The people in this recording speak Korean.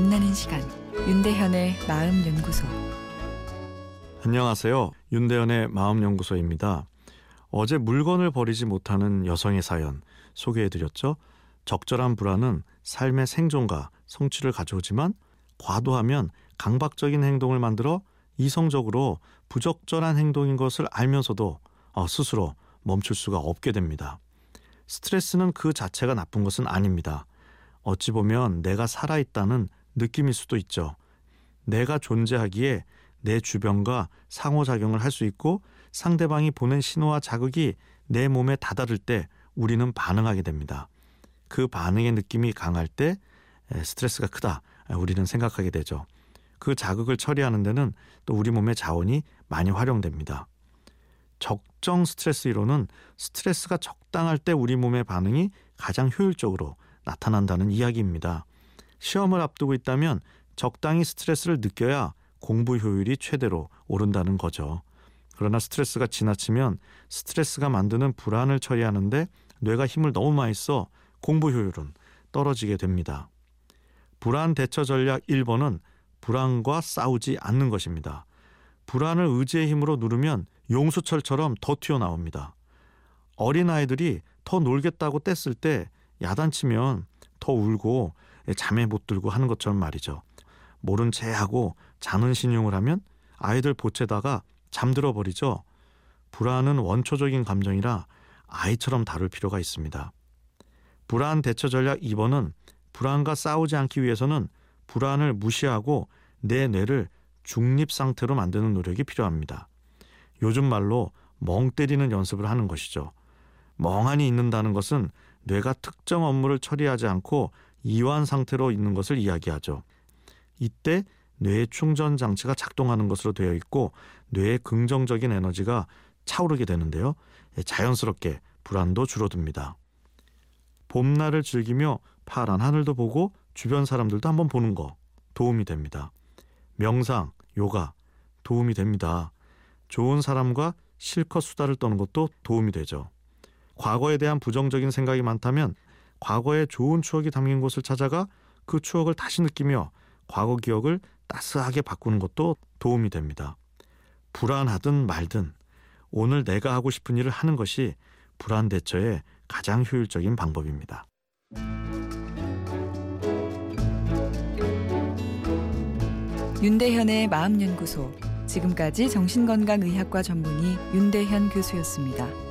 만나는 시간 윤대현의 마음 연구소 안녕하세요. 윤대현의 마음 연구소입니다. 어제 물건을 버리지 못하는 여성의 사연 소개해 드렸죠. 적절한 불안은 삶의 생존과 성취를 가져오지만 과도하면 강박적인 행동을 만들어 이성적으로 부적절한 행동인 것을 알면서도 어, 스스로 멈출 수가 없게 됩니다. 스트레스는 그 자체가 나쁜 것은 아닙니다. 어찌 보면 내가 살아있다는 느낌일 수도 있죠. 내가 존재하기에 내 주변과 상호작용을 할 수 있고 상대방이 보낸 신호와 자극이 내 몸에 다다를 때 우리는 반응하게 됩니다. 그 반응의 느낌이 강할 때 스트레스가 크다. 우리는 생각하게 되죠. 그 자극을 처리하는 데는 또 우리 몸의 자원이 많이 활용됩니다. 적정 스트레스 이론은 스트레스가 적당할 때 우리 몸의 반응이 가장 효율적으로 나타난다는 이야기입니다. 시험을 앞두고 있다면 적당히 스트레스를 느껴야 공부 효율이 최대로 오른다는 거죠. 그러나 스트레스가 지나치면 스트레스가 만드는 불안을 처리하는데 뇌가 힘을 너무 많이 써 공부 효율은 떨어지게 됩니다. 불안 대처 전략 1번은 불안과 싸우지 않는 것입니다. 불안을 의지의 힘으로 누르면 용수철처럼 더 튀어나옵니다. 어린아이들이 더 놀겠다고 뗐을 때 야단치면 더 울고 잠에 못 들고 하는 것처럼 말이죠. 모른 채 하고 자는 신용을 하면 아이들 보채다가 잠들어 버리죠. 불안은 원초적인 감정이라 아이처럼 다룰 필요가 있습니다. 불안 대처 전략 2번은 불안과 싸우지 않기 위해서는 불안을 무시하고 내 뇌를 중립 상태로 만드는 노력이 필요합니다. 요즘 말로 멍 때리는 연습을 하는 것이죠. 멍하니 있는다는 것은 뇌가 특정 업무를 처리하지 않고 이완 상태로 있는 것을 이야기하죠. 이때 뇌의 충전 장치가 작동하는 것으로 되어 있고 뇌의 긍정적인 에너지가 차오르게 되는데요. 예, 자연스럽게 불안도 줄어듭니다. 봄날을 즐기며 파란 하늘도 보고 주변 사람들도 한번 보는 거 도움이 됩니다. 명상, 요가 도움이 됩니다. 좋은 사람과 실컷 수다를 떠는 것도 도움이 되죠. 과거에 대한 부정적인 생각이 많다면 과거의 좋은 추억이 담긴 곳을 찾아가 그 추억을 다시 느끼며 과거 기억을 따스하게 바꾸는 것도 도움이 됩니다. 불안하든 말든 오늘 내가 하고 싶은 일을 하는 것이 불안 대처의 가장 효율적인 방법입니다. 윤대현의 마음연구소 지금까지 정신건강의학과 전문의 윤대현 교수였습니다.